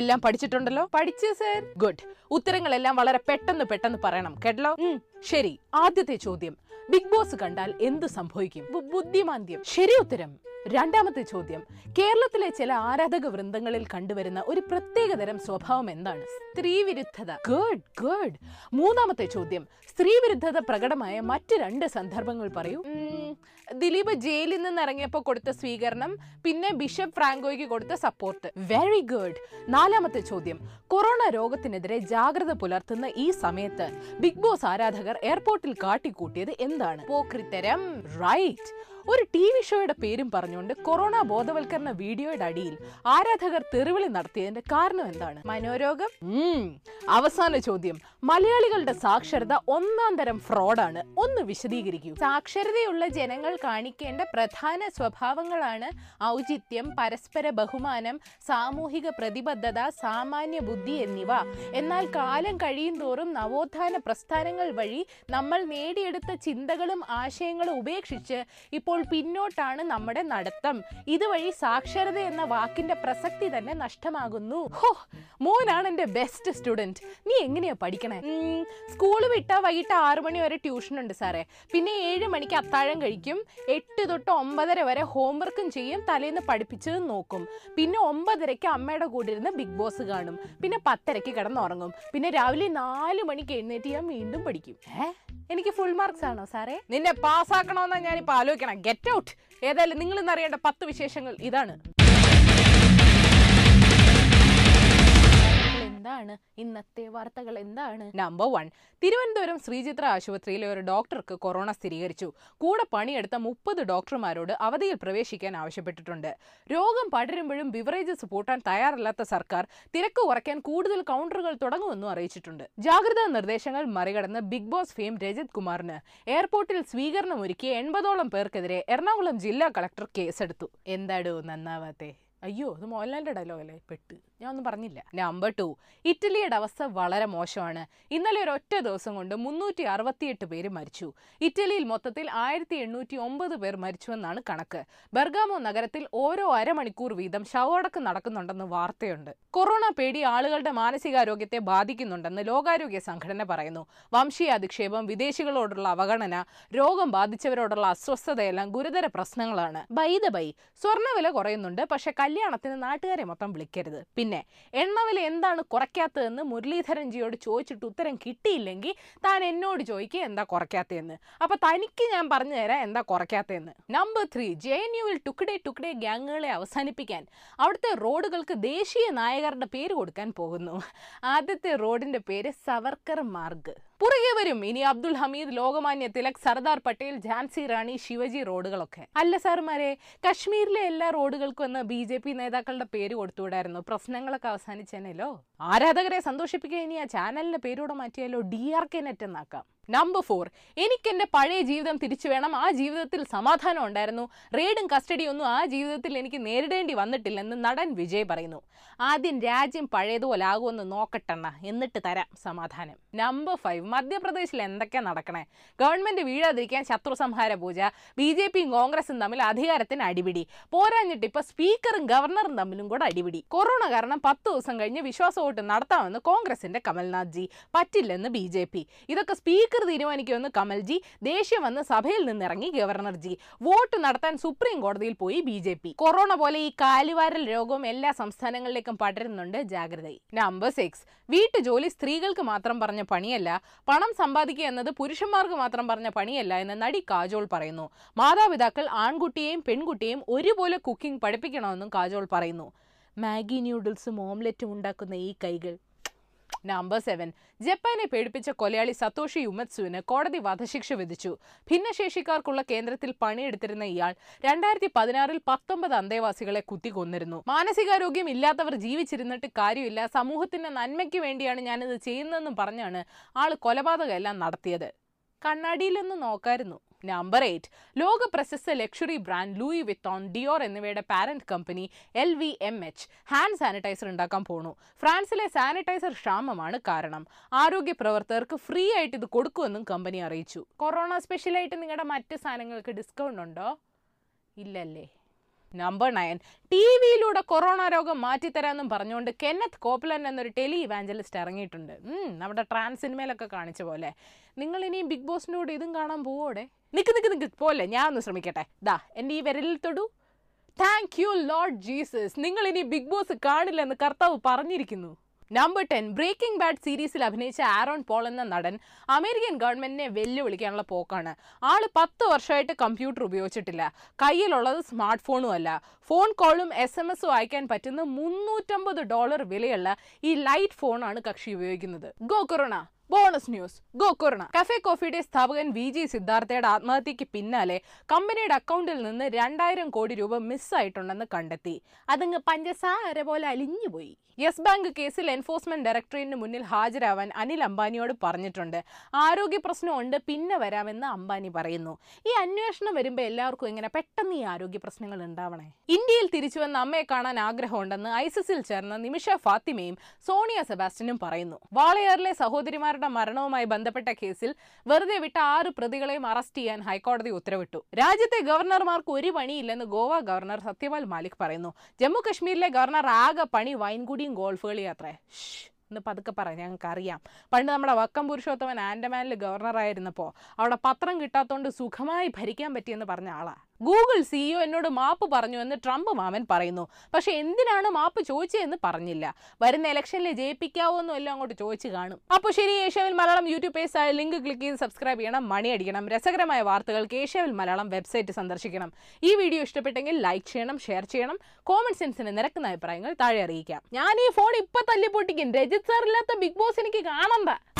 എല്ലാം പഠിച്ചിട്ടുണ്ടല്ലോ? പഠിച്ചു sir good ഉത്തരങ്ങളെല്ലാം വളരെ പെട്ടെന്ന് പെട്ടെന്ന് പറയണം. കേട്ടല്ലോ? ശരി ആദ്യത്തെ ചോദ്യം. ബിഗ് ബോസ് കണ്ടാൽ എന്ത് സംഭവിക്കും? ബുദ്ധിമാന്ദ്യം. ശരി ഉത്തരം. രണ്ടാമത്തെ ചോദ്യം. കേരളത്തിലെ ചില ആരാധക വൃന്ദങ്ങളിൽ കണ്ടുവരുന്ന ഒരു പ്രത്യേകതരം സ്വഭാവം എന്താണ്? സ്ത്രീ വിരുദ്ധത ഗുഡ് ഗുഡ് മൂന്നാമത്തെ ചോദ്യം. സ്ത്രീ വിരുദ്ധത പ്രകടമായ മറ്റ് രണ്ട് സന്ദർഭങ്ങൾ പറയൂ. ദിലീപ് ജയിലിൽ നിന്ന് ഇറങ്ങിയപ്പോൾ കൊടുത്ത സ്വീകരണം പിന്നെ ബിഷപ്പ് ഫ്രാങ്കോയ്ക്ക് കൊടുത്ത സപ്പോർട്ട് വെരി ഗുഡ് നാലാമത്തെ ചോദ്യം. കൊറോണ രോഗത്തിനെതിരെ ജാഗ്രത പുലർത്തുന്ന ഈ സമയത്ത് ബിഗ് ബോസ് ആരാധകർ എയർപോർട്ടിൽ കാട്ടിക്കൂട്ടിയത് എന്താണ്? പോക്രിത്തരം. റൈറ്റ് ഒരു ടി വി ഷോയുടെ പേരും പറഞ്ഞുകൊണ്ട് കൊറോണ ബോധവൽക്കരണ വീഡിയോയുടെ അടിയിൽ ആരാധകർ തെറിവിളി നടത്തിയതിന്റെ കാരണം എന്താണ്? മനോരോഗം? അവസാന ചോദ്യം. മലയാളികളുടെ സാക്ഷരത ഒന്നാം തരം ഫ്രോഡാണ്. ഒന്ന് വിശദീകരിക്കൂ. സാക്ഷരതയുള്ള ജനങ്ങൾ കാണിക്കേണ്ട പ്രധാന സ്വഭാവങ്ങളാണ് ഔചിത്യം പരസ്പര ബഹുമാനം സാമൂഹിക പ്രതിബദ്ധത സാമാന്യ ബുദ്ധി എന്നിവ. എന്നാൽ കാലം കഴിയും തോറും നവോത്ഥാന പ്രസ്ഥാനങ്ങൾ വഴി നമ്മൾ നേടിയെടുത്ത ചിന്തകളും ആശയങ്ങളും ഉപേക്ഷിച്ച് ഇപ്പോൾ പിന്നോട്ടാണ് നമ്മുടെ നടത്തം. ഇതുവഴി സാക്ഷരത എന്ന വാക്കിന്റെ പ്രസക്തി തന്നെ നഷ്ടമാകുന്നു. ഹോ മോനാണ് എന്റെ ബെസ്റ്റ് സ്റ്റുഡന്റ് നീ എങ്ങനെയാ പഠിക്കണേ? സ്കൂൾ വിട്ട വൈകിട്ട് ആറു മണി വരെ ട്യൂഷൻ ഉണ്ട് സാറേ. പിന്നെ ഏഴ് മണിക്ക് അത്താഴം കഴിക്കും. എട്ട് തൊട്ട് ഒമ്പതര വരെ ഹോംവർക്കും ചെയ്യും. തലേന്ന് പഠിപ്പിച്ചതും നോക്കും. പിന്നെ ഒമ്പതരയ്ക്ക് അമ്മയുടെ കൂടെ ഇരുന്ന് ബിഗ് ബോസ് കാണും. പിന്നെ പത്തരയ്ക്ക് കിടന്നുറങ്ങും. പിന്നെ രാവിലെ നാല് മണിക്ക് എഴുന്നേറ്റ് ഞാൻ വീണ്ടും പഠിക്കും. എനിക്ക് ഫുൾ മാർക്സ് ആണോ സാറേ? നിന്നെ പാസ്സാക്കണമെന്നാ ഞാനിപ്പോ ആലോചിക്കണം. ഗെറ്റ് ഔട്ട് ഏതായാലും നിങ്ങൾ ഇന്ന് അറിയേണ്ട പത്ത് വിശേഷങ്ങൾ ഇതാണ്. ഇന്നത്തെ വാർത്തകൾ എന്താണ്? നമ്പർ വൺ തിരുവനന്തപുരം ശ്രീചിത്ര ആശുപത്രിയിലെ ഒരു ഡോക്ടർക്ക് കൊറോണ സ്ഥിരീകരിച്ചു. കൂടെ പണിയെടുത്ത മുപ്പത് ഡോക്ടർമാരോട് അവധിയിൽ പ്രവേശിക്കാൻ ആവശ്യപ്പെട്ടിട്ടുണ്ട്. രോഗം പടരുമ്പോഴും ബിവറേജസ് പൂട്ടാൻ തയ്യാറല്ലാത്ത സർക്കാർ തിരക്ക് കുറയ്ക്കാൻ കൂടുതൽ കൗണ്ടറുകൾ തുടങ്ങുമെന്നും അറിയിച്ചിട്ടുണ്ട്. ജാഗ്രതാ നിർദ്ദേശങ്ങൾ മറികടന്ന് ബിഗ് ബോസ് ഫെയിം രജിത് കുമാറിന് എയർപോർട്ടിൽ സ്വീകരണം ഒരുക്കിയ എൺപതോളം പേർക്കെതിരെ എറണാകുളം ജില്ലാ കളക്ടർ കേസെടുത്തു. എന്താടോ നന്നാവാത്തെ? അയ്യോ അത് മോഹൻലാലിന്റെ ഡയലോഗ് അല്ലേ? പെട്ട്. ഞാൻ ഒന്നും പറഞ്ഞില്ല. നമ്പർ ടു ഇറ്റലിയുടെ അവസ്ഥ വളരെ മോശമാണ്. ഇന്നലെ ഒരു ഒറ്റ ദിവസം കൊണ്ട് മുന്നൂറ്റി അറുപത്തിയെട്ട് പേര് മരിച്ചു. ഇറ്റലിയിൽ മൊത്തത്തിൽ ആയിരത്തി എണ്ണൂറ്റി ഒമ്പത് പേർ മരിച്ചുവെന്നാണ് കണക്ക്. ബർഗാമോ നഗരത്തിൽ ഓരോ അരമണിക്കൂർ വീതം ശവടക്കം നടക്കുന്നുണ്ടെന്ന് വാർത്തയുണ്ട്. കൊറോണ പേടി ആളുകളുടെ മാനസികാരോഗ്യത്തെ ബാധിക്കുന്നുണ്ടെന്ന് ലോകാരോഗ്യ സംഘടന പറയുന്നു. വംശീയ അധിക്ഷേപം വിദേശികളോടുള്ള അവഗണന രോഗം ബാധിച്ചവരോടുള്ള അസ്വസ്ഥതയെല്ലാം ഗുരുതര പ്രശ്നങ്ങളാണ്. ബൈ ദ ബൈ സ്വർണവില കുറയുന്നുണ്ട് പക്ഷെ കല്യാണത്തിന് നാട്ടുകാരെ മൊത്തം വിളിക്കരുത്. പിന്നെ എണ്ണവില എന്താണ് കുറയ്ക്കാത്തതെന്ന് മുരളീധരൻജിയോട് ചോദിച്ചിട്ട് ഉത്തരം കിട്ടിയില്ലെങ്കിൽ താൻ എന്നോട് ചോദിക്കുക എന്താ കുറയ്ക്കാത്തതെന്ന്. അപ്പൊ തനിക്ക് ഞാൻ പറഞ്ഞു തരാം എന്താ കുറയ്ക്കാത്തതെന്ന്. നമ്പർ ത്രീ ജെ എൻ യുവിൽ ടുക്കിടേ ടുക്കിടേ ഗ്യാങ്ങുകളെ അവസാനിപ്പിക്കാൻ അവിടുത്തെ റോഡുകൾക്ക് ദേശീയ നായകരുടെ പേര് കൊടുക്കാൻ പോകുന്നു. ആദ്യത്തെ റോഡിന്റെ പേര് സവർക്കർ മാർഗ്. പുറകെ വരും. ഇനി അബ്ദുൾ ഹമീദ് ലോകമാന്യ തിലക് സർദാർ പട്ടേൽ ഝാൻസി റാണി ശിവജി റോഡുകളൊക്കെ. അല്ല സാറുമാരെ കശ്മീരിലെ എല്ലാ റോഡുകൾക്കും എന്ന് ബി ജെ പി നേതാക്കളുടെ പേര് കൊടുത്തുവിടായിരുന്നു. പ്രശ്നങ്ങളൊക്കെ അവസാനിച്ചേനല്ലോ ആരാധകരെ സന്തോഷിപ്പിക്കുക ഇനി ആ ചാനലിന്റെ പേരൂടെ മാറ്റിയാലോ? ഡി ആർ കെ നെറ്റ് എന്നാക്കാം. നമ്പർ ഫോർ എനിക്ക് എന്റെ പഴയ ജീവിതം തിരിച്ചു വേണം. ആ ജീവിതത്തിൽ സമാധാനം ഉണ്ടായിരുന്നു. റെയ്ഡും കസ്റ്റഡിയും ഒന്നും ആ ജീവിതത്തിൽ എനിക്ക് നേരിടേണ്ടി വന്നിട്ടില്ലെന്ന് നടൻ വിജയ് പറയുന്നു. ആദ്യം രാജ്യം പഴയതുപോലെ ആകുമെന്ന് നോക്കട്ടെണ്ണ എന്നിട്ട് തരാം സമാധാനം. നമ്പർ ഫൈവ് മധ്യപ്രദേശിൽ എന്തൊക്കെ നടക്കണേ? ഗവൺമെന്റ് വീഴാതിരിക്കാൻ ശത്രു സംഹാര പൂജ ബി ജെ പിയും കോൺഗ്രസും തമ്മിൽ അധികാരത്തിന് അടിപിടി. പോരാഞ്ഞിട്ട് ഇപ്പൊ സ്പീക്കറും ഗവർണറും തമ്മിലും കൂടെ അടിപിടി. കൊറോണ കാരണം പത്ത് ദിവസം കഴിഞ്ഞ് വിശ്വാസ വോട്ട് നടത്താമെന്ന് കോൺഗ്രസിന്റെ കമൽനാഥ് ജി. പറ്റില്ലെന്ന് ബി ജെ പി. ഇതൊക്കെ സ്പീക്കർ തീരുമാനിക്കുമെന്ന് കമൽജി ദേഷ്യം വന്ന് സഭയിൽ നിന്നിറങ്ങി ഗവർണർ ജി വോട്ട് നടത്താൻ സുപ്രീം കോടതിയിൽ പോയി ബി ജെ പി. കൊറോണ പോലെ ഈ കാലിവാരൽ രോഗവും എല്ലാ സംസ്ഥാനങ്ങളിലേക്കും പടരുന്നുണ്ട് ജാഗ്രത നമ്പർ സിക്സ്. വീട്ടുജോലി സ്ത്രീകൾക്ക് മാത്രം പറഞ്ഞ പണിയല്ല പണം സമ്പാദിക്കുക എന്നത് പുരുഷന്മാർക്ക് മാത്രം പറഞ്ഞ പണിയല്ല എന്ന് നടി കാജോൾ പറയുന്നു. മാതാപിതാക്കൾ ആൺകുട്ടിയെയും പെൺകുട്ടിയെയും ഒരുപോലെ കുക്കിംഗ് പഠിപ്പിക്കണമെന്നും കാജോൾ പറയുന്നു. മാഗി ന്യൂഡിൽസും ഓംലെറ്റും ഉണ്ടാക്കുന്ന ഈ കൈകൾ. നമ്പർ സെവൻ ജപ്പാനെ പേടിപ്പിച്ച കൊലയാളി സതോഷി യുമത്സുവിന് കോടതി വധശിക്ഷ വിധിച്ചു. ഭിന്നശേഷിക്കാർക്കുള്ള കേന്ദ്രത്തിൽ പണിയെടുത്തിരുന്ന ഇയാൾ രണ്ടായിരത്തി പതിനാറിൽ പത്തൊമ്പത് അന്തേവാസികളെ കുത്തിക്കൊന്നിരുന്നു. മാനസികാരോഗ്യം ഇല്ലാത്തവർ ജീവിച്ചിരുന്നിട്ട് കാര്യമില്ല. സമൂഹത്തിന്റെ നന്മയ്ക്ക് വേണ്ടിയാണ് ഞാനിത് ചെയ്യുന്നതെന്നും പറഞ്ഞാണ് ആൾ കൊലപാതകമെല്ലാം നടത്തിയത്. കണ്ണാടിയിലൊന്ന് നോക്കായിരുന്നു. Number eight. ലോക പ്രശസ്ത luxury brand Louis Vuitton Dior എന്നിവയുടെ parent company L V M H hand sanitiser ഉണ്ടാക്കാൻ പോണു. ഫ്രാൻസിലെ സാനിറ്റൈസർ ക്ഷാമമാണ് കാരണം. ആരോഗ്യ പ്രവർത്തകർക്ക് ഫ്രീ ആയിട്ട് ഇത് കൊടുക്കുമെന്നും കമ്പനി അറിയിച്ചു. കൊറോണ സ്പെഷ്യലായിട്ട് നിങ്ങളുടെ മറ്റ് സാധനങ്ങൾക്ക് ഡിസ്കൗണ്ട് ഉണ്ടോ? ഇല്ലല്ലേ. Number nine. ടി വിയിലൂടെ കൊറോണ രോഗം മാറ്റിത്തരാമെന്നും പറഞ്ഞുകൊണ്ട് കെന്നത്ത് കോപ്പലൻ എന്നൊരു ടെലി ഇവാഞ്ചലിസ്റ്റ് ഇറങ്ങിയിട്ടുണ്ട്. നമ്മുടെ ട്രാൻസ് സിനിമയിലൊക്കെ കാണിച്ച പോലെ. നിങ്ങൾ ഇനി ബിഗ് ബോസിന്റെ കൂടെ ഇതും കാണാൻ പോവോടെ? നിക്ക് നിക്ക് നിക്ക്. പോലെ ഞാൻ ഒന്ന് ശ്രമിക്കട്ടെ. ദാ എന്റെ ഈ വിരലിൽ തൊടു. താങ്ക് യു ലോർഡ് ജീസസ് നിങ്ങൾ ഇനി ബിഗ് ബോസ് കാണില്ലെന്ന് കർത്താവ് പറഞ്ഞിരിക്കുന്നു. നമ്പർ ടെൻ ബ്രേക്കിംഗ് ബാഡ് സീരീസിൽ അഭിനയിച്ച ആരോൺ പോൾ എന്ന നടൻ അമേരിക്കൻ ഗവൺമെന്റിനെ വെല്ലുവിളിക്കാനുള്ള പോക്കാണ്. ആൾ പത്ത് വർഷമായിട്ട് കമ്പ്യൂട്ടർ ഉപയോഗിച്ചിട്ടില്ല. കയ്യിലുള്ളത് സ്മാർട്ട് ഫോണും അല്ല. ഫോൺ കോളും എസ് എം എസും അയക്കാൻ പറ്റുന്ന മുന്നൂറ്റമ്പത് ഡോളർ വിലയുള്ള ഈ ലൈറ്റ് ഫോണാണ് കക്ഷി ഉപയോഗിക്കുന്നത്. Go corona bonus news. Go corona. Cafe കോഫിയുടെ സ്ഥാപകൻ വി ജി സിദ്ധാർത്ഥയുടെ ആത്മഹത്യക്ക് പിന്നാലെ കമ്പനിയുടെ അക്കൗണ്ടിൽ നിന്ന് രണ്ടായിരം കോടി രൂപ മിസ്സായിട്ടുണ്ടെന്ന് കണ്ടെത്തി. അതങ്ങ് പഞ്ചസാര പോലെ അലിഞ്ഞുപോയി. യെസ് ബാങ്ക് കേസിൽ എൻഫോഴ്സ്മെന്റ് ഡയറക്ടറേറ്റിന് മുന്നിൽ ഹാജരാവാൻ അനിൽ അംബാനിയോട് പറഞ്ഞിട്ടുണ്ട്. ആരോഗ്യ പ്രശ്നമുണ്ട് പിന്നെ വരാമെന്ന് അംബാനി പറയുന്നു. ഈ അന്വേഷണം വരുമ്പോൾ എല്ലാവർക്കും ഇങ്ങനെ പെട്ടെന്ന് ഈ ആരോഗ്യ പ്രശ്നങ്ങൾ ഉണ്ടാവണേ? ഇന്ത്യയിൽ തിരിച്ചു വന്ന അമ്മയെ കാണാൻ ആഗ്രഹമുണ്ടെന്ന് ഐസിസിൽ ചേർന്ന നിമിഷ ഫാത്തിമയും സോണിയ സെബാസ്റ്റ്യനും പറയുന്നു. വാളയാറിലെ സഹോദരിമാരുടെ മരണവുമായി ബന്ധപ്പെട്ട കേസിൽ വെറുതെ വിട്ട ആറ് പ്രതികളെയും അറസ്റ്റ് ചെയ്യാൻ ഹൈക്കോടതി ഉത്തരവിട്ടു. രാജ്യത്തെ ഗവർണർമാർക്ക് ഒരു പണിയില്ലെന്ന് ഗോവ ഗവർണർ സത്യപാൽ മാലിക് പറയുന്നു. ജമ്മു കശ്മീരിലെ ഗവർണർ ആകെ പണി വൈൻകുടിയും ഗോൾഫ് കളിയാത്രേ എന്ന് പതുക്കെ പറയാം ഞങ്ങൾക്ക് അറിയാം പണ്ട് നമ്മുടെ വക്കം പുരുഷോത്തമൻ ആൻഡമാനിൽ ഗവർണറായിരുന്നപ്പോൾ അവിടെ പത്രം കിട്ടാത്തതുകൊണ്ട് സുഖമായി ഭരിക്കാൻ പറ്റിയെന്ന് പറഞ്ഞ ആളാ. ഗൂഗിൾ സിഇഒ എന്നോട് മാപ്പ് പറഞ്ഞു എന്ന് ട്രംപ് മാമൻ പറയുന്നു. പക്ഷെ എന്തിനാണ് മാപ്പ് ചോദിച്ചതെന്ന് പറഞ്ഞില്ല. വരുന്ന ഇലക്ഷനിൽ ജയിപ്പിക്കാവോ എന്നും എല്ലാം അങ്ങോട്ട് ചോദിച്ചു കാണും. അപ്പോൾ ശരി ഏഷ്യാവിൽ Malayalam YouTube page link click ചെയ്ത് സബ്സ്ക്രൈബ് ചെയ്യണം. മണി അടിക്കണം. രസകരമായ വാർത്തകൾക്ക് ഏഷ്യാവിൽ മലയാളം വെബ്സൈറ്റ് സന്ദർശിക്കണം. ഈ വീഡിയോ ഇഷ്ടപ്പെട്ടെങ്കിൽ ലൈക്ക് ചെയ്യണം ഷെയർ ചെയ്യണം. കോമൺ സെൻസിന് നിരക്കുന്ന അഭിപ്രായങ്ങൾ താഴെ അറിയിക്കാം. ഞാൻ ഈ ഫോൺ ഇപ്പൊ തല്ലിപ്പൊട്ടിക്കും. രജിസ്റ്റർ ഇല്ലാത്ത ബിഗ് ബോസ് എനിക്ക് കാണണ്ട.